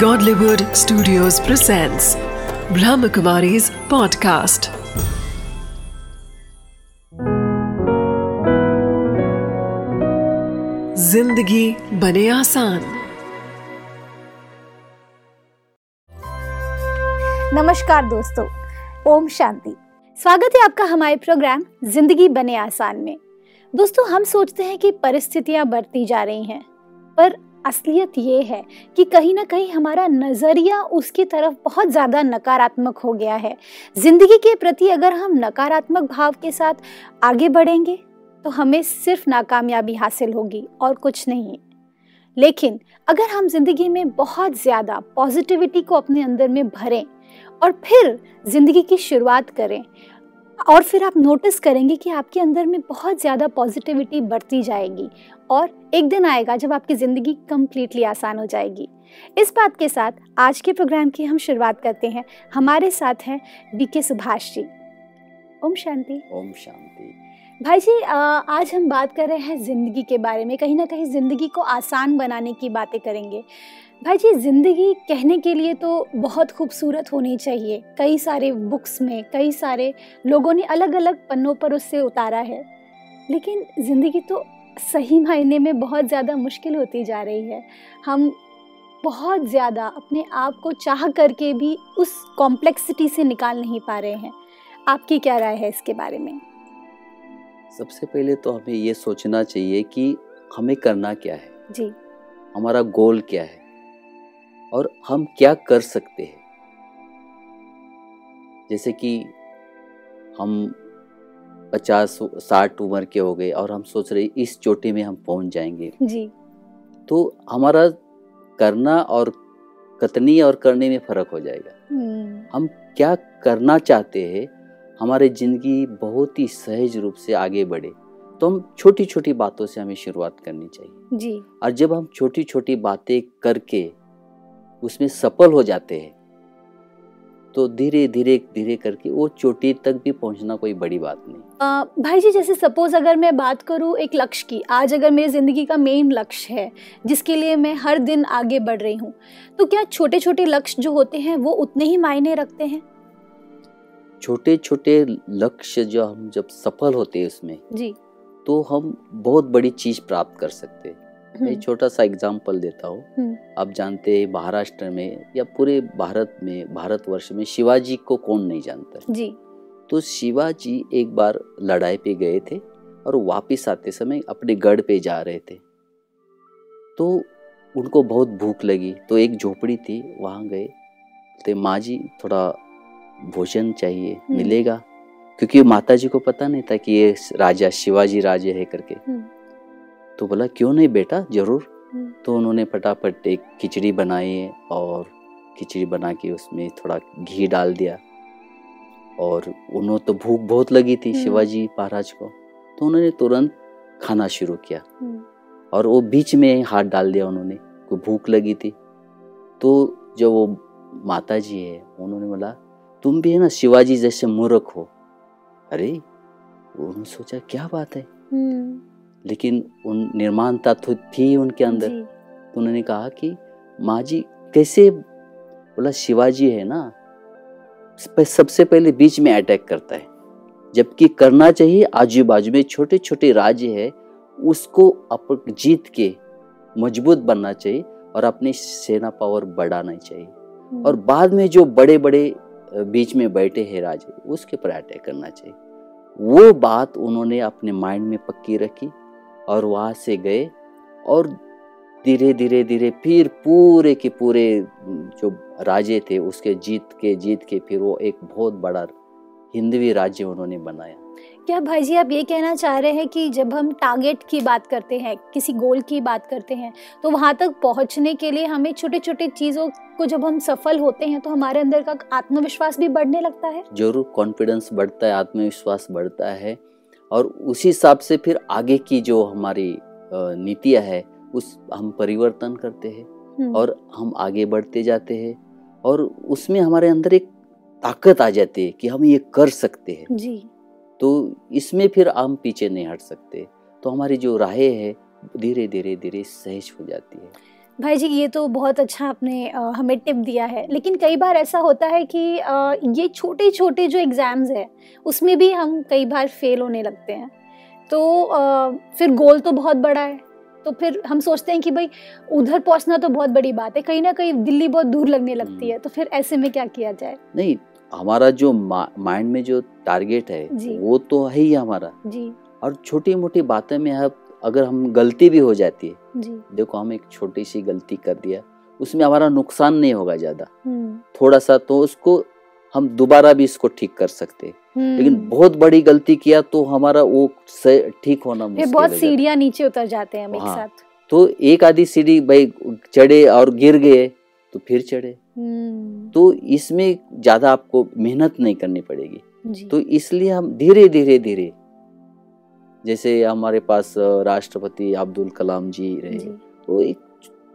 Godlywood Studios presents Brahmakumari's podcast. ज़िंदगी बने आसान। नमस्कार दोस्तों, ओम शांति। स्वागत है आपका हमारे प्रोग्राम ज़िंदगी बने आसान में। दोस्तों, हम सोचते हैं कि परिस्थितियाँ बढ़ती जा रही हैं, पर असलियत ये है कि कहीं ना कहीं हमारा नज़रिया उसकी तरफ़ बहुत ज़्यादा नकारात्मक हो गया है। ज़िंदगी के प्रति अगर हम नकारात्मक भाव के साथ आगे बढ़ेंगे तो हमें सिर्फ़ नाकामयाबी हासिल होगी और कुछ नहीं। लेकिन अगर हम ज़िंदगी में बहुत ज़्यादा पॉजिटिविटी को अपने अंदर में भरें और फिर ज़िंदगी की शुरुआत करें और फिर आप नोटिस करेंगे कि आपके अंदर में बहुत ज़्यादा पॉजिटिविटी बढ़ती जाएगी और एक दिन आएगा जब आपकी ज़िंदगी कम्प्लीटली आसान हो जाएगी। इस बात के साथ आज के प्रोग्राम की हम शुरुआत करते हैं। हमारे साथ हैं बी के सुभाष जी। ओम शांति। ओम शांति। भाई जी आज हम बात कर रहे हैं ज़िंदगी के बारे में। कहीं ना कहीं ज़िंदगी को आसान बनाने की बातें करेंगे। भाई जी ज़िंदगी कहने के लिए तो बहुत खूबसूरत होनी चाहिए। कई सारे बुक्स में कई सारे लोगों ने अलग अलग पन्नों पर उससे उतारा है। लेकिन ज़िंदगी तो सही मायने में बहुत ज़्यादा मुश्किल होती जा रही है। हम बहुत ज़्यादा अपने आप को चाह करके भी उस कॉम्प्लेक्सिटी से निकाल नहीं पा रहे हैं। आपकी क्या राय है इसके बारे में? सबसे पहले तो हमें ये सोचना चाहिए कि हमें करना क्या है? जी। हमारा गोल क्या है? और हम क्या कर सकते हैं? जैसे कि हम पचास साठ उम्र के हो गए और हम सोच रहे इस चोटी में हम पहुँच जाएँगे। जी। तो हमारा करना और कतनी और करने में फ़र्क हो जाएगा। हम्म, हम क्या करना चाहते हैं हमारी ज़िंदगी बहुत ही सहज रूप से आगे बढ़े तो हम छोटी छोटी बातों से हमें शुरुआत करनी चाहिए। जी। और जब हम छोटी छोटी बातें करके उसमें सफल हो जाते हैं तो धीरे धीरे धीरे करके वो चोटी तक भी पहुँचना कोई बड़ी बात नहीं। आ, भाई जी जैसे सपोज़ अगर मैं बात करूँ एक लक्ष्य की आज अगर मेरी ज़िंदगी का मेन लक्ष्य है जिसके लिए मैं हर दिन आगे बढ़ रही हूँ तो क्या छोटे छोटे लक्ष्य जो होते हैं वो उतने ही मायने रखते हैं? छोटे छोटे लक्ष्य जो हम जब सफल होते हैं उसमें जी। तो हम बहुत बड़ी चीज़ प्राप्त कर सकते हैं। मैं छोटा सा एग्ज़ाम्पल देता हूँ। हम्म, आप जानते हैं महाराष्ट्र में या पूरे भारत में भारतवर्ष में शिवाजी को कौन नहीं जानता? जी। तो शिवाजी एक बार लड़ाई पे गए थे और वापस आते समय अपने गढ़ पे जा रहे थे। तो उनको बहुत भूख लगी। तो एक झोपड़ी थी वहाँ गए। तो माँ जी थोड़ा भोजन चाहिए हम्म। मिलेगा? क्योंकि माता जी को पता नहीं था कि ये राजा शिवाजी राजे है करके। हम्म, तो बोला क्यों नहीं बेटा? ज़रूर। हम्म, तो उन्होंने फटाफट एक खिचड़ी बनाई और खिचड़ी बना के उसमें थोड़ा घी डाल दिया। और उन्होंने तो भूख बहुत लगी थी हम्म। शिवाजी महाराज को। तो उन्होंने तुरंत खाना शुरू किया। हम्म, और वो बीच में हाथ डाल दिया उन्होंने को भूख लगी थी। तो जो वो माता जी है उन्होंने बोला तुम भी है ना शिवाजी जैसे मूर्ख हो? अरे उन्होंने सोचा क्या बात है? लेकिन उन निर्माण तत्व थी उनके अंदर। तो उन्होंने कहा कि माँ जी कैसे बोला शिवाजी है ना सबसे पहले बीच में अटैक करता है। जबकि करना चाहिए आजू बाजू में छोटे छोटे राज्य है उसको अप जीत के मज़बूत बनना चाहिए और अपनी सेना पावर बढ़ाना चाहिए। हम्म, और बाद में जो बड़े बड़े बीच में बैठे हैं राजे उसके ऊपर अटैक करना चाहिए। वो बात उन्होंने अपने माइंड में पक्की रखी। और वहाँ से गए और धीरे धीरे धीरे फिर पूरे के पूरे जो राजे थे उसके जीत के जीत के फिर वो एक बहुत बड़ा हिंदवी राज्य उन्होंने बनाया। क्या भाई जी आप ये कहना चाह रहे हैं कि जब हम टारगेट की बात करते हैं किसी गोल की बात करते हैं तो वहाँ तक पहुँचने के लिए हमें छोटे छोटे चीज़ों को जब हम सफल होते हैं तो हमारे अंदर का आत्मविश्वास भी बढ़ने लगता है? ज़रूर कॉन्फिडेंस बढ़ता है आत्मविश्वास बढ़ता है। और उसी हिसाब से फिर आगे की जो हमारी नीतियाँ है उस हम परिवर्तन करते हैं हम्म, और हम आगे बढ़ते जाते हैं और उसमें हमारे अंदर एक ताकत आ जाती है कि हम ये कर सकते हैं। जी। तो इसमें फिर हम पीछे नहीं हट सकते तो हमारी जो राहें है धीरे धीरे धीरे सहज हो जाती है। भाई जी ये तो बहुत अच्छा आपने अ, हमें टिप दिया है। लेकिन कई बार ऐसा होता है कि अ, ये छोटे छोटे जो एग्ज़ाम्स हैं उसमें भी हम कई बार फेल होने लगते हैं। तो अ, फिर गोल तो बहुत बड़ा है। तो फिर हम सोचते हैं कि भाई उधर पहुँचना तो बहुत बड़ी बात है कहीं ना कहीं दिल्ली बहुत दूर लगने लगती है तो फिर ऐसे में क्या किया जाए? नहीं हमारा जो माइंड में जो टारगेट है वो तो है ही हमारा। जी। और छोटी मोटी बातें में अब अगर हम गलती भी हो जाती है जी। देखो हम एक छोटी सी गलती कर दिया उसमें हमारा नुकसान नहीं होगा ज़्यादा। हम्म। थोड़ा सा तो उसको हम दोबारा भी इसको ठीक कर सकते लेकिन हम्म। बहुत बड़ी गलती किया तो हमारा वो ठीक होना मुश्किल बहुत सीढ़ियाँ नीचे उतर जाते हैं हम एक हाँ। साथ। तो एक आधी सीढ़ी भाई चढ़े और गिर गए तो फिर चढ़े। हम्म। तो इसमें ज़्यादा आपको मेहनत नहीं करनी पड़ेगी। जी। तो इसलिए हम धीरे धीरे धीरे जैसे हमारे पास राष्ट्रपति अब्दुल कलाम जी रहे। जी। तो एक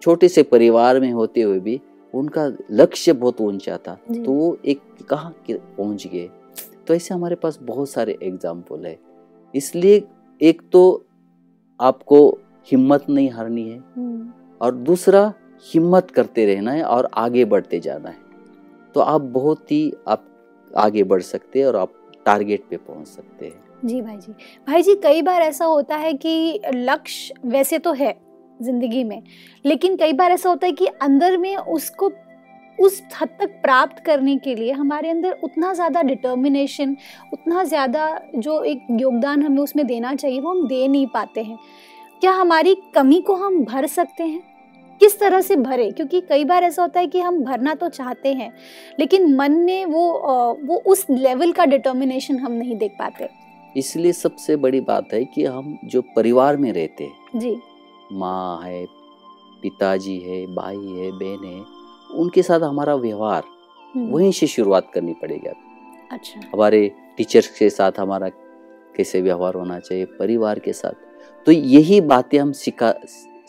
छोटे से परिवार में होते हुए भी उनका लक्ष्य बहुत ऊँचा था। तो वो एक कहाँ पहुँच गए। तो ऐसे हमारे पास बहुत सारे एग्ज़ाम्पल है। इसलिए एक तो आपको हिम्मत नहीं हारनी है हम्म। और दूसरा हिम्मत करते रहना है और आगे बढ़ते जाना है। तो आप बहुत ही आप आगे बढ़ सकते हैं और आप टारगेट पे पहुँच सकते हैं। जी भाई जी। भाई जी, कई बार ऐसा होता है कि लक्ष्य वैसे तो है ज़िंदगी में, लेकिन कई बार ऐसा होता है कि अंदर में उसको उस हद तक प्राप्त करने के लिए हमारे अंदर उतना ज़्यादा डिटर्मिनेशन उतना ज़्यादा जो एक योगदान हमें उसमें देना चाहिए, वो हम दे नहीं पाते हैं। क्या हमारी कमी को हम भर सकते हैं? किस तरह से भरे? क्योंकि कई बार ऐसा होता है कि हम भरना तो चाहते हैं, लेकिन मन में वो वो उस लेवल का डिटर्मिनेशन हम नहीं देख पाते। इसलिए सबसे बड़ी बात है कि हम जो परिवार में रहते हैं जी। माँ है पिताजी है भाई है बहन है उनके साथ हमारा व्यवहार हम्म, वहीं से शुरुआत करनी पड़ेगी। अच्छा। हमारे टीचर्स के साथ हमारा कैसे व्यवहार होना चाहिए परिवार के साथ। तो यही बातें हम सिखा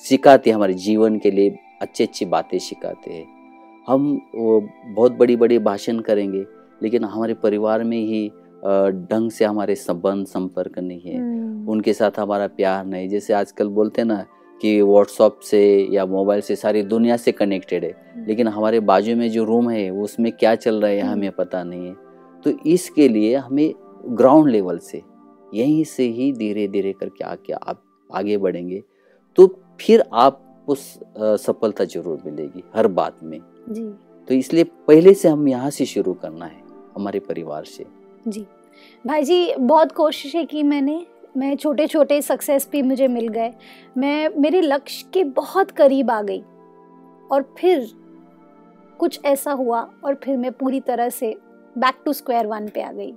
सिखाते हैं हमारे जीवन के लिए अच्छी अच्छी बातें सिखाते हैं। हम वो बहुत बड़ी बड़ी भाषण करेंगे लेकिन हमारे परिवार में ही ढंग से हमारे संबंध संपर्क नहीं है। हम्म, उनके साथ हमारा प्यार नहीं। जैसे आजकल बोलते हैं ना कि व्हाट्सअप से या मोबाइल से सारी दुनिया से कनेक्टेड है। लेकिन हमारे बाजू में जो रूम है उसमें क्या चल रहा है हम्म। हमें पता नहीं है। तो इसके लिए हमें ग्राउंड लेवल से यहीं से ही धीरे धीरे करके आके आप आगे बढ़ेंगे। तो फिर आपको सफलता ज़रूर मिलेगी हर बात में। जी। तो इसलिए पहले से हम यहाँ से शुरू करना है हमारे परिवार से। जी। भाई जी बहुत कोशिशें की मैंने मैं छोटे छोटे सक्सेस भी मुझे मिल गए। मैं मेरे लक्ष्य के बहुत करीब आ गई। और फिर कुछ ऐसा हुआ और फिर मैं पूरी तरह से बैक टू स्क्वायर वन पे आ गई।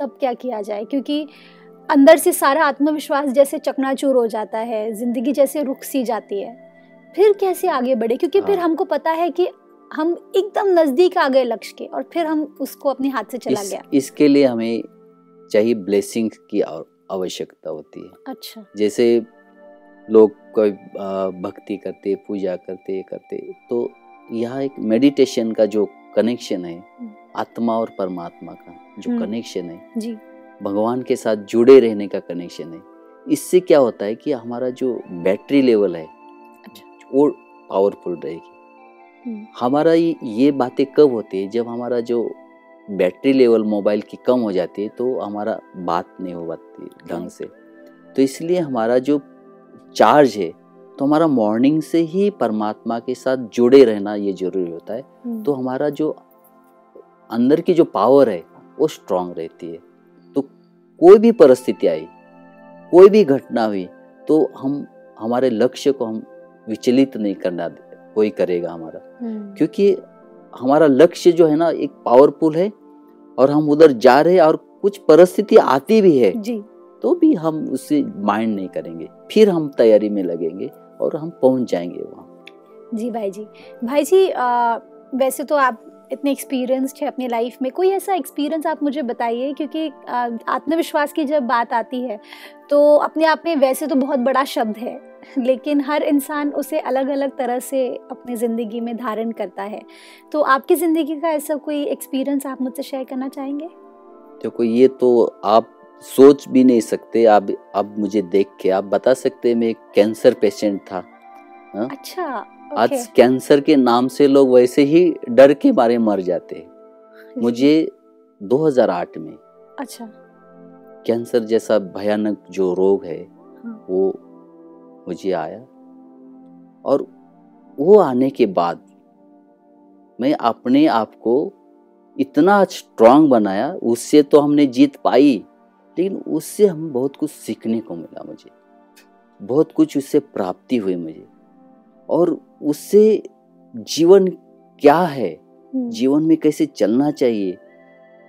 तब क्या किया जाए? क्योंकि अंदर से सारा आत्मविश्वास जैसे चकनाचूर हो जाता है ज़िंदगी जैसे रुक सी जाती है। फिर कैसे आगे बढ़े? क्योंकि फिर हाँ। हमको पता है कि हम एकदम नज़दीक आ गए लक्ष्य के और फिर हम उसको अपने हाथ से चला इस, गया। इसके लिए हमें चाहिए ब्लेसिंग की आव- आवश्यकता होती है। अच्छा। जैसे लोग कोई भक्ति करते पूजा करते करते तो यहाँ एक मेडिटेशन का जो कनेक्शन है हम्म। आत्मा और परमात्मा का जो हम्म। कनेक्शन है जी। भगवान के साथ जुड़े रहने का कनेक्शन है इससे क्या होता है कि हमारा जो बैटरी लेवल है अच्छा। वो पावरफुल रहेगी। हम्म, हमारा ये ये बातें कब होती है? जब हमारा जो बैटरी लेवल मोबाइल की कम हो जाती है तो हमारा बात नहीं हो पाती ढंग से। तो इसलिए हमारा जो चार्ज है तो हमारा मॉर्निंग से ही परमात्मा के साथ जुड़े रहना ये ज़रूरी होता है। हम्म, तो हमारा जो अंदर की जो पावर है वो स्ट्रांग रहती है। तो कोई भी परिस्थिति आई कोई भी घटना हुई तो हम हमारे लक्ष्य को हम विचलित नहीं करना कोई करेगा हमारा। हम्म, क्योंकि हमारा लक्ष्य जो है ना एक पावरफुल है और हम उधर जा रहे और कुछ परिस्थिति आती भी है जी। तो भी हम उससे माइंड नहीं करेंगे। फिर हम तैयारी में लगेंगे और हम पहुँच जाएँगे वहाँ। जी भाई जी। भाई जी आ, वैसे तो आप इतने एक्सपीरियंस्ड है अपनी लाइफ में। कोई ऐसा एक्सपीरियंस आप मुझे बताइए? क्योंकि आत्मविश्वास की जब बात आती है तो अपने आप में वैसे तो बहुत बड़ा शब्द है। लेकिन हर इंसान उसे अलग अलग तरह से अपनी ज़िंदगी में धारण करता है। तो आपकी ज़िंदगी का ऐसा कोई एक्सपीरियंस आप मुझसे शेयर करना चाहेंगे? देखो ये तो आप सोच भी नहीं सकते आप अब मुझे देख के आप बता सकते मैं एक कैंसर पेशेंट था हाँ? अच्छा आज कैंसर के नाम से लोग वैसे ही डर के मारे मर जाते हैं। मुझे 2008 में अच्छा। कैंसर जैसा भयानक जो रोग है हाँ। वो मुझे आया। और वो आने के बाद मैं अपने आप को इतना स्ट्रांग बनाया उससे तो हमने जीत पाई लेकिन उससे हम बहुत कुछ सीखने को मिला मुझे। बहुत कुछ उससे प्राप्ति हुई मुझे। और उससे जीवन क्या है? हम्म, जीवन में कैसे चलना चाहिए?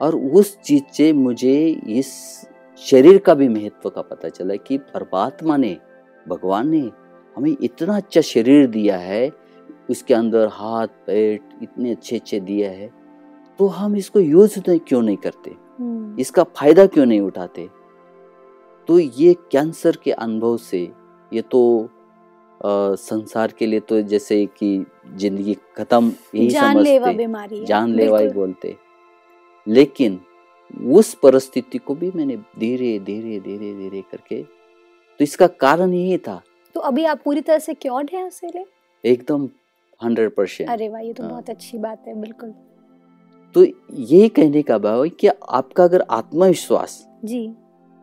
और उस चीज़ से मुझे इस शरीर का भी महत्व का पता चला कि परमात्मा ने भगवान ने हमें इतना अच्छा शरीर दिया है उसके अंदर हाथ पैर इतने अच्छे अच्छे दिया है तो हम इसको यूज़ क्यों नहीं करते? हम्म, इसका फ़ायदा क्यों नहीं उठाते? तो ये कैंसर के अनुभव से ये तो अ, संसार के लिए तो जैसे कि ज़िंदगी खत्म यही जानलेवा समझते बीमारी जानलेवा ही बोलते। लेकिन उस परिस्थिति को भी मैंने धीरे धीरे धीरे धीरे करके तो इसका कारण यही था। तो अभी आप पूरी तरह से क्योर्ड हैं उससे एकदम हंड्रेड परसेंट अरे वाह ये तो हाँ। बहुत अच्छी बात है बिल्कुल। तो यही कहने का भाव है कि आपका अगर आत्मविश्वास जी।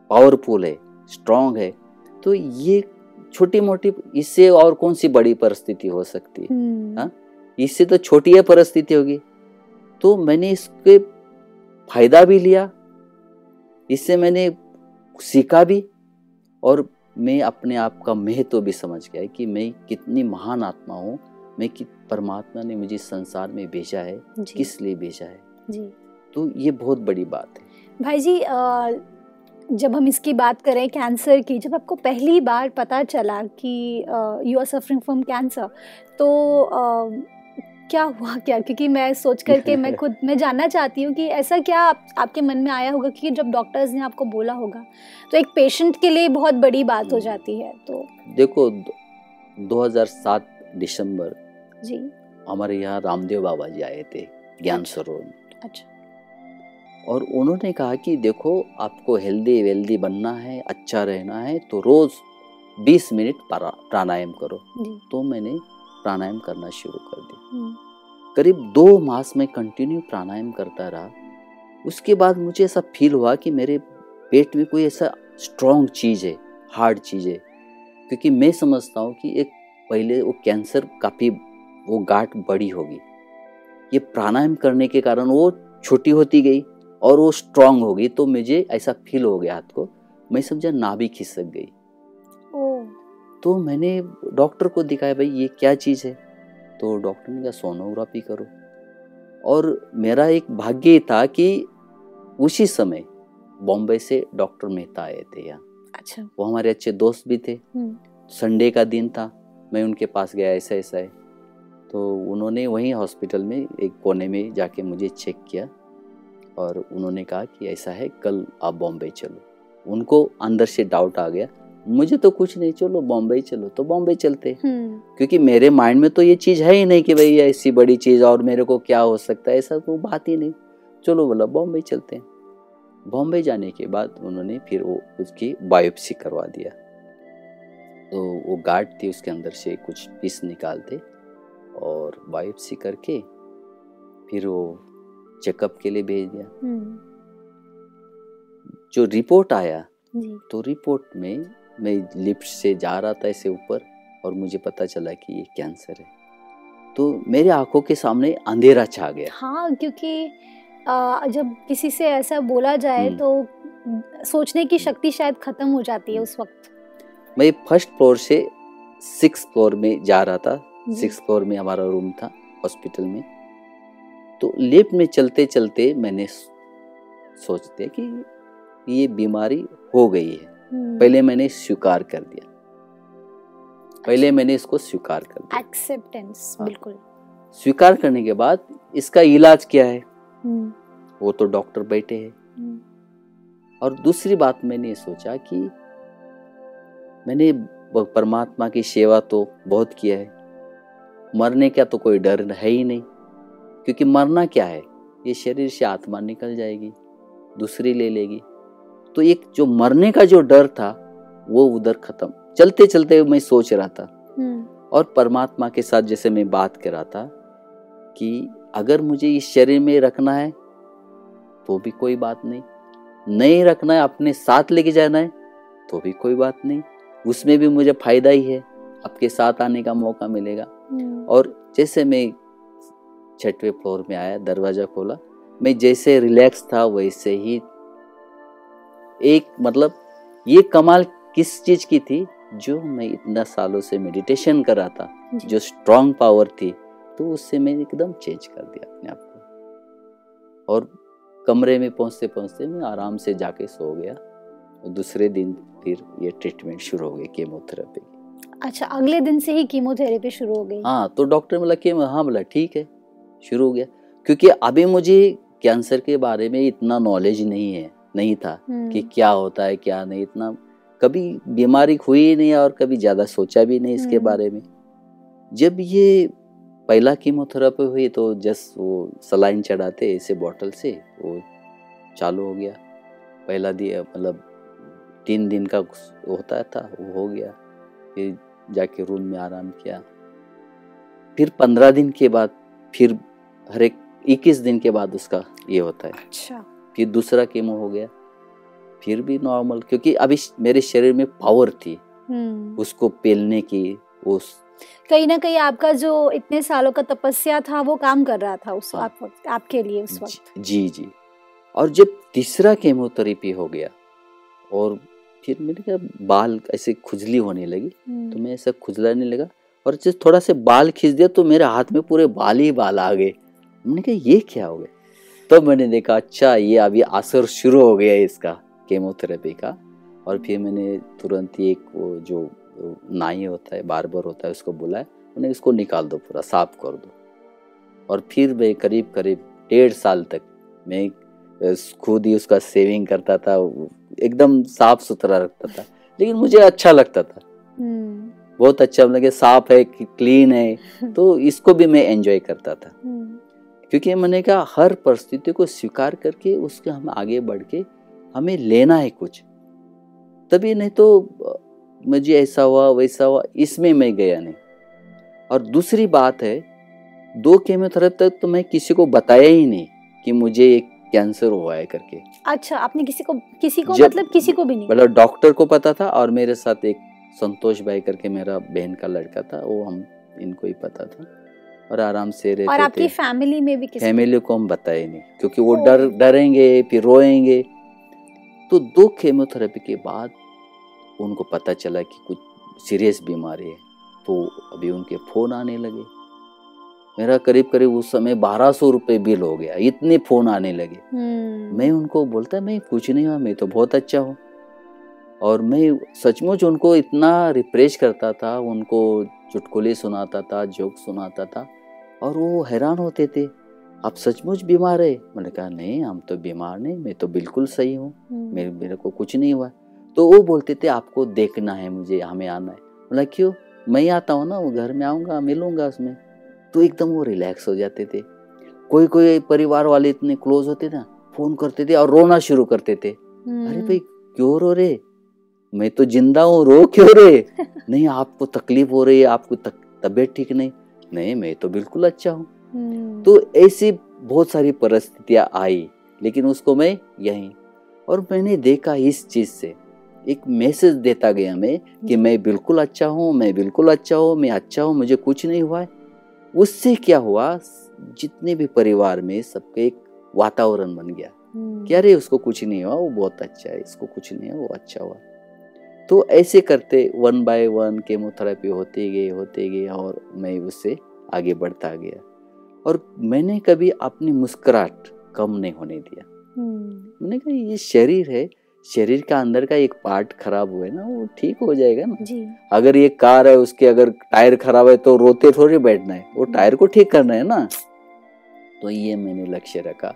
पावरफुल है स्ट्रांग है तो ये छोटी मोटी इससे और कौन सी बड़ी परिस्थिति हो सकती है? हम्म, हाँ? इससे तो छोटी है परिस्थिति होगी। तो मैंने इसके फ़ायदा भी लिया इससे मैंने सीखा भी और मैं अपने आप का महत्व भी समझ गया कि मैं कितनी महान आत्मा हूँ। मैं कि परमात्मा ने मुझे संसार में भेजा है। किस लिए भेजा है? जी। तो ये बहुत बड़ी बात है। भाई जी अ, जब हम इसकी बात करें कैंसर की जब आपको पहली बार पता चला कि you are suffering from cancer तो अ, क्या हुआ क्या? क्योंकि मैं सोच करके मैं खुद मैं जानना चाहती हूँ कि ऐसा क्या आप, आपके मन में आया होगा? कि जब डॉक्टर्स ने आपको बोला होगा तो एक पेशेंट के लिए बहुत बड़ी बात हो जाती है तो देखो 2007 दिसंबर जी। हमारे यहाँ रामदेव बाबा जी आए थे ज्ञान सरोवर में। अच्छा। और उन्होंने कहा कि देखो आपको हेल्दी वेल्दी बनना है अच्छा रहना है तो रोज 20 मिनट प्राणायाम करो। तो मैंने प्राणायाम करना शुरू कर दिया। हम्म, करीब दो मास में कंटिन्यू प्राणायाम करता रहा। उसके बाद मुझे ऐसा फील हुआ कि मेरे पेट में कोई ऐसा स्ट्रॉन्ग चीज़ है हार्ड चीज़ है। क्योंकि मैं समझता हूँ कि एक पहले वो कैंसर काफ़ी वो गांठ बड़ी होगी। ये प्राणायाम करने के कारण वो छोटी होती गई और वो स्ट्रांग हो गई तो मुझे ऐसा फील हो गया हाथ को। मैं समझा नाभि खिसक गई। तो मैंने डॉक्टर को दिखाया भाई ये क्या चीज़ है? तो डॉक्टर ने कहा सोनोग्राफी करो। और मेरा एक भाग्य था कि उसी समय बॉम्बे से डॉक्टर मेहता आए थे यहाँ। अच्छा। वो हमारे अच्छे दोस्त भी थे। हम्म, संडे का दिन था मैं उनके पास गया ऐसा ऐसा है। तो उन्होंने वहीं हॉस्पिटल में एक कोने में जाके मुझे चेक किया और उन्होंने कहा कि ऐसा है कल आप बॉम्बे चलो। उनको अंदर से डाउट आ गया मुझे तो कुछ नहीं चलो बॉम्बे चलो। तो बॉम्बे चलते हम्म, क्योंकि मेरे माइंड में तो ये चीज़ है ही नहीं कि भाई ऐसी बड़ी चीज़ और मेरे को क्या हो सकता है ऐसा तो बात ही नहीं। चलो बोला बॉम्बे चलते हैं। बॉम्बे जाने के बाद उन्होंने फिर वो उसकी बायोप्सी करवा दिया। तो वो गार्ड थी उसके अंदर से कुछ पीस निकालते और बायोप्सी करके फिर वो चेकअप के लिए भेज दिया। हम्म, जो रिपोर्ट आया तो रिपोर्ट में मैं लिफ्ट से जा रहा था ऐसे ऊपर और मुझे पता चला कि ये कैंसर है। तो मेरे आँखों के सामने अंधेरा छा गया। हाँ क्योंकि आ, जब किसी से ऐसा बोला जाए हम्म। तो सोचने की शक्ति शायद खत्म हो जाती है उस वक्त। मैं फ़र्स्ट फ्लोर से सिक्स फ्लोर में जा रहा था। सिक्स फ्लोर में हमारा रूम था हॉस्पिटल में। तो लिफ्ट में चलते चलते मैंने सोच दिया कि ये बीमारी हो गई है। हम्म, पहले मैंने स्वीकार कर दिया। पहले मैंने इसको स्वीकार कर दिया। एक्सेप्टेंस हाँ। बिल्कुल। स्वीकार करने के बाद इसका इलाज क्या है? हम्म, वो तो डॉक्टर बैठे हैं। हम्म, और दूसरी बात मैंने सोचा कि मैंने परमात्मा की सेवा तो बहुत किया है। मरने का तो कोई डर है ही नहीं। क्योंकि मरना क्या है? ये शरीर से आत्मा निकल जाएगी दूसरी ले लेगी। तो एक जो मरने का जो डर था वो उधर खत्म। चलते चलते मैं सोच रहा था। हम्म, और परमात्मा के साथ जैसे मैं बात कर रहा था कि अगर मुझे इस शरीर में रखना है तो भी कोई बात नहीं। नहीं रखना है अपने साथ लेके जाना है तो भी कोई बात नहीं। उसमें भी मुझे फ़ायदा ही है। आपके साथ आने का मौका मिलेगा। हम्म, और जैसे मैं छठवें फ्लोर में आया दरवाज़ा खोला मैं जैसे रिलैक्स था वैसे ही एक मतलब ये कमाल किस चीज़ की थी जो मैं इतना सालों से मेडिटेशन कर रहा था जो। स्ट्रांग पावर थी तो उससे मैंने एकदम चेंज कर दिया अपने आप को। और कमरे में पहुँचते पहुँचते मैं आराम से जाके सो गया और दूसरे दिन फिर ये ट्रीटमेंट शुरू हो गई केमोथेरेपी अच्छा अगले दिन से ही कीमोथेरेपी शुरू हो गई? हाँ तो डॉक्टर बोला कि हाँ बोला ठीक है शुरू हो गया। क्योंकि अभी मुझे कैंसर के बारे में इतना नॉलेज नहीं है। नहीं था हम्म, कि क्या होता है क्या नहीं इतना कभी बीमारी हुई ही नहीं और कभी ज़्यादा सोचा भी नहीं इसके हम्म। बारे में। जब ये पहला कीमोथेरेपी हुई तो जस्ट वो सलाइन चढ़ाते ऐसे बॉटल से वो चालू हो गया। पहला दिया मतलब तीन दिन का होता था वो हो गया। फिर जाके रूम में आराम किया। फिर पंद्रह दिन के बाद फिर हर एक इक्कीस दिन के बाद उसका ये होता है। अच्छा। फिर दूसरा कीमो हो गया। फिर भी नॉर्मल क्योंकि अभी मेरे शरीर में पावर थी। हम्म, उसको पेलने की उस कहीं ना कहीं आपका जो इतने सालों का तपस्या था वो काम कर रहा था उस हाँ। आप आपके लिए उस वक्त। जी जी और जब तीसरा केमोथेरेपी हो गया और फिर मैंने कहा बाल ऐसे खुजली होने लगी हम्म, तो मैं ऐसा खुजलाने लगा और जब थोड़ा से बाल खींच दिया तो मेरे हाथ में पूरे बाल ही बाल आ गए। मैंने कहा ये क्या हो गया? तब मैंने देखा अच्छा ये अभी असर शुरू हो गया है इसका केमोथेरेपी का। और फिर मैंने तुरंत ही एक वो जो नाई होता है बार्बर होता है उसको बुलाया मैंने इसको निकाल दो पूरा साफ़ कर दो। और फिर मैं करीब करीब डेढ़ साल तक मैं खुद ही उसका सेविंग करता था एकदम साफ़ सुथरा रखता था लेकिन मुझे अच्छा लगता था। हम्म, बहुत अच्छा लगे साफ़ है क्लीन है तो इसको भी मैं एंजॉय करता था। हम्म, क्योंकि मैंने कहा हर परिस्थिति को स्वीकार करके उसके हम आगे बढ़ के हमें लेना है कुछ। तभी नहीं तो मुझे ऐसा हुआ वैसा हुआ इसमें मैं गया नहीं। और दूसरी बात है दो केमोथेरेपी तक तो मैं किसी को बताया ही नहीं कि मुझे एक कैंसर हुआ है करके। अच्छा आपने किसी को किसी को मतलब किसी को भी नहीं? मतलब डॉक्टर को पता था और मेरे साथ एक संतोष भाई करके मेरा बहन का लड़का था वो हम इनको ही पता था। और आराम से रहते और आपकी फैमिली में भी फैमिली को हम बताए नहीं क्योंकि वो डर डरेंगे फिर रोएँगे। तो दो केमोथेरेपी के बाद उनको पता चला कि कुछ सीरियस बीमारी है तो अभी उनके फ़ोन आने लगे। मेरा करीब करीब उस समय बारह सौ रुपये बिल हो गया इतने फ़ोन आने लगे। हम्म, मैं उनको बोलता मैं कुछ नहीं हुआ मैं तो बहुत अच्छा हूँ। और मैं सचमुच उनको इतना रिप्रेश करता था उनको चुटकुले सुनाता था जोक सुनाता था और वो हैरान होते थे। आप सचमुच बीमार है? मैंने कहा नहीं हम तो बीमार नहीं मैं तो बिल्कुल सही हूँ। हम्म, मेरे मेरे को कुछ नहीं हुआ। तो वो बोलते थे आपको देखना है मुझे हमें आना है। बोला क्यों? मैं आता हूँ ना वो घर में आऊँगा मिलूँगा उसमें। तो एकदम वो रिलैक्स हो जाते थे। कोई कोई परिवार वाले इतने क्लोज होते थे ना फ़ोन करते थे और रोना शुरू करते थे। हम्म, अरे भाई क्यों रो रहे मैं तो ज़िंदा हूँ रो क्यों रे? नहीं आपको तकलीफ़ हो रही है आपको तक, तबीयत ठीक नहीं। नहीं मैं तो बिल्कुल अच्छा हूँ। हम्म, तो ऐसी बहुत सारी परिस्थितियाँ आई लेकिन उसको मैं यहीं। और मैंने देखा इस चीज़ से एक मैसेज देता गया मैं कि मैं बिल्कुल अच्छा हूँ मैं बिल्कुल अच्छा हूँ मैं अच्छा हूँ मुझे कुछ नहीं हुआ है। उससे क्या हुआ जितने भी परिवार में सबके एक वातावरण बन गया। हम्म, कि अरे उसको कुछ नहीं हुआ वो बहुत अच्छा है इसको कुछ नहीं हुआ वो अच्छा हुआ। तो ऐसे करते वन बाय वन केमोथेरेपी होते गए होते गए और मैं उससे आगे बढ़ता गया। और मैंने कभी अपनी मुस्कुराहट कम नहीं होने दिया। हम्म, मैंने कहा ये शरीर है शरीर का अंदर का एक पार्ट खराब हुआ है ना वो ठीक हो जाएगा ना? जी। अगर ये कार है उसके अगर टायर खराब है तो रोते थोड़ी बैठना है वो टायर को ठीक करना है ना? तो ये मैंने लक्ष्य रखा।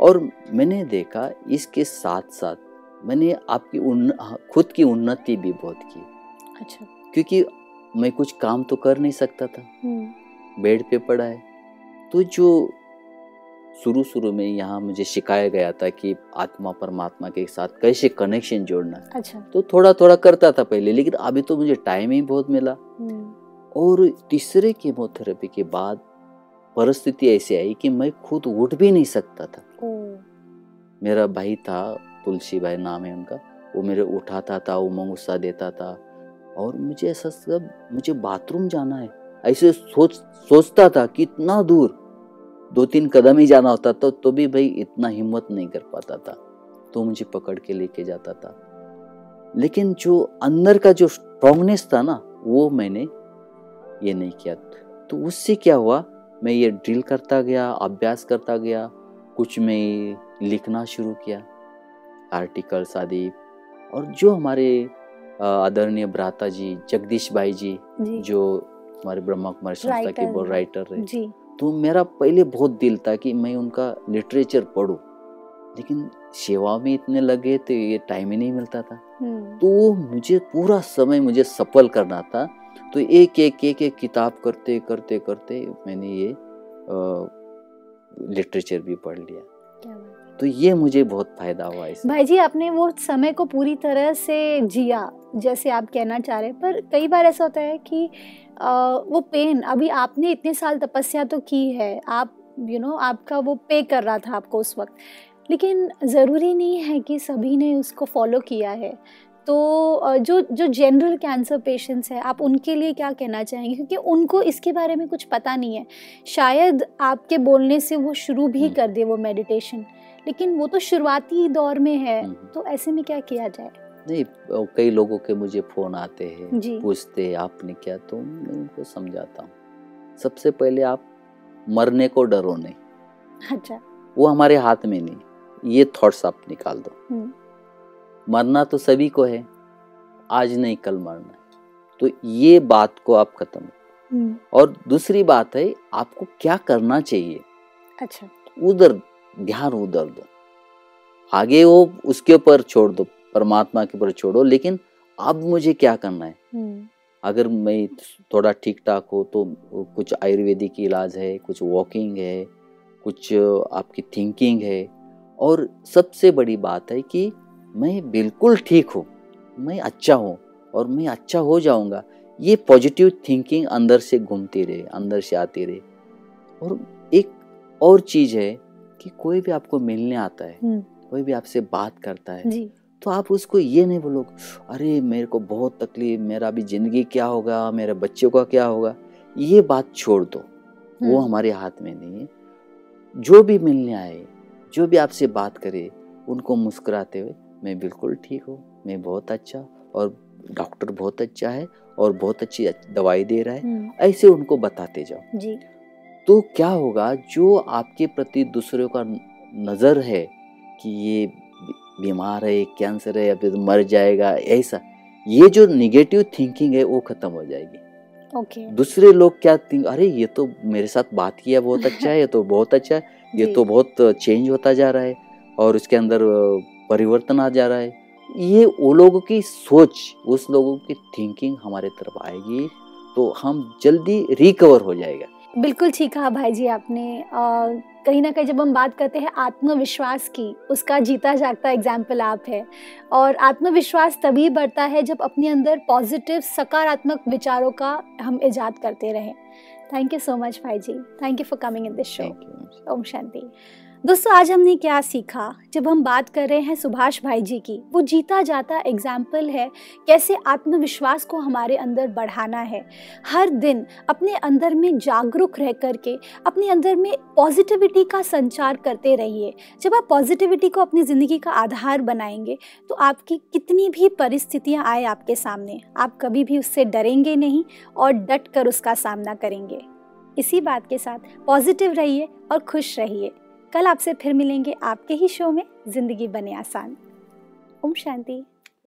और मैंने देखा इसके साथ साथ मैंने आपकी उन्न, खुद की उन्नति भी बहुत की। अच्छा। क्योंकि मैं कुछ काम तो कर नहीं सकता था। हम्म, बेड पे पड़ा है। तो जो शुरू शुरू में यहाँ मुझे सिखाया गया था कि आत्मा परमात्मा के साथ कैसे कनेक्शन जोड़ना। अच्छा। तो थोड़ा थोड़ा करता था पहले लेकिन अभी तो मुझे टाइम ही बहुत मिला। हम्म, और तीसरे केमोथेरेपी के बाद परिस्थिति ऐसी आई कि मैं खुद उठ भी नहीं सकता था। मेरा भाई था तुलसी भाई नाम है उनका, वो मेरे उठाता था उमंग गुस्सा देता था। और मुझे ऐसा सब, मुझे बाथरूम जाना है। ऐसे सोच, सोचता था कि इतना दूर दो तीन कदम ही जाना होता था तो भी भाई इतना हिम्मत नहीं कर पाता था। तो मुझे पकड़ के लेके जाता था। लेकिन जो अंदर का जो स्ट्रांगनेस था ना, वो मैंने ये नहीं किया। तो उससे क्या हुआ, मैं ये ड्रिल करता गया, अभ्यास करता गया, कुछ मैं लिखना शुरू किया। आर्टिकल्स आदि। और जो हमारे आदरणीय भ्राता जी जगदीश भाई जी जी। जो हमारे ब्रह्मा कुमारी संस्था के वो राइटर रहे। जी। तो मेरा पहले बहुत दिल था कि मैं उनका लिटरेचर पढूं। लेकिन सेवा में इतने लगे तो ये टाइम ही नहीं मिलता था। हम्म, तो मुझे पूरा समय मुझे सफल करना था। तो एक एक एक एक किताब करते करते करते मैंने ये लिटरेचर भी पढ़ लिया। क्या। तो ये मुझे बहुत फ़ायदा हुआ इससे भाई जी आपने वो समय को पूरी तरह से जिया जैसे आप कहना चाह रहे हैं। पर कई बार ऐसा होता है कि अ, वो पेन अभी आपने इतने साल तपस्या तो की है आप यू you नो know, आपका वो पे कर रहा था आपको उस वक्त। लेकिन ज़रूरी नहीं है कि सभी ने उसको फॉलो किया है। तो जो जो जनरल कैंसर पेशेंट्स हैं आप उनके लिए क्या कहना चाहेंगे? क्योंकि उनको इसके बारे में कुछ पता नहीं है। शायद आपके बोलने से वो शुरू भी हम्म। कर दे वो मेडिटेशन लेकिन वो तो शुरुआती दौर में है हम्म। तो ऐसे में क्या किया जाए? नहीं कई लोगों के मुझे फ़ोन आते हैं पूछते हैं आपने क्या? तो मैं उनको समझाता हूँ। सबसे पहले आप मरने को डरो नहीं। अच्छा। वो हमारे हाथ में नहीं। ये थॉट्स आप निकाल दो। हम्म, मरना तो सभी को है आज नहीं कल मरना तो ये बात को आप खत्म हम्म, और दूसरी बात है आपको क्या करना चाहिए? अच्छा। उधर ध्यान उधर दो आगे वो उसके ऊपर छोड़ दो परमात्मा के ऊपर छोड़ो लेकिन अब मुझे क्या करना है? हम्म, अगर मैं थोड़ा ठीक ठाक हो तो कुछ आयुर्वेदिक इलाज है कुछ वॉकिंग है कुछ आपकी थिंकिंग है और सबसे बड़ी बात है कि मैं बिल्कुल ठीक हूँ मैं अच्छा हूँ और मैं अच्छा हो जाऊँगा। ये पॉजिटिव थिंकिंग अंदर से घूमती रहे अंदर से आती रहे। और एक और चीज़ है कि कोई भी आपको मिलने आता है हम्म, कोई भी आपसे बात करता है जी। तो आप उसको ये नहीं बोलो अरे मेरे को बहुत तकलीफ़ मेरा अभी ज़िंदगी क्या होगा मेरे बच्चों का क्या होगा? ये बात छोड़ दो। वो हम्म, हमारे हाथ में नहीं है। जो भी मिलने आए जो भी आपसे बात करे उनको मुस्कुराते हुए मैं बिल्कुल ठीक हूँ मैं बहुत अच्छा और डॉक्टर बहुत अच्छा है और बहुत अच्छी दवाई दे रहा है। हम्म, ऐसे उनको बताते जाओ। जी। तो क्या होगा जो आपके प्रति दूसरों का नज़र है कि ये बीमार है कैंसर है या फिर मर जाएगा ऐसा ये जो निगेटिव थिंकिंग है वो खत्म हो जाएगी। ओके दूसरे लोग क्या थिंक अरे ये तो मेरे साथ बात किया बहुत अच्छा है ये तो बहुत अच्छा है ये तो बहुत चेंज होता जा रहा है और उसके अंदर परिवर्तन आ जा रहा है। ये वो लोगों की सोच उस लोगों की थिंकिंग हमारे तरफ़ आएगी तो हम जल्दी रिकवर हो जाएगा। बिल्कुल ठीक कहा भाई जी आपने। कहीं ना कहीं जब हम बात करते हैं आत्मविश्वास की उसका जीता जागता एग्ज़ाम्पल आप है। और आत्मविश्वास तभी बढ़ता है जब अपने अंदर पॉजिटिव सकारात्मक विचारों का हम इजाद करते रहें। थैंक यू सो मच भाई जी। Thank you for coming in this show ओम शांति। दोस्तों, आज हमने क्या सीखा? जब हम बात कर रहे हैं सुभाष भाई जी की, वो जीता जाता एग्ज़ाम्पल है कैसे आत्मविश्वास को हमारे अंदर बढ़ाना है। हर दिन अपने अंदर में जागरूक रह करके, अपने अंदर में पॉजिटिविटी का संचार करते रहिए। जब आप पॉजिटिविटी को अपनी ज़िंदगी का आधार बनाएँगे तो आपकी कितनी भी परिस्थितियाँ आए आपके सामने, आप कभी भी उससे डरेंगे नहीं और डट कर उसका सामना करेंगे। इसी बात के साथ पॉजिटिव रहिए और खुश रहिए। कल आपसे फिर मिलेंगे आपके ही शो में ज़िंदगी बने आसान। ओम शांति।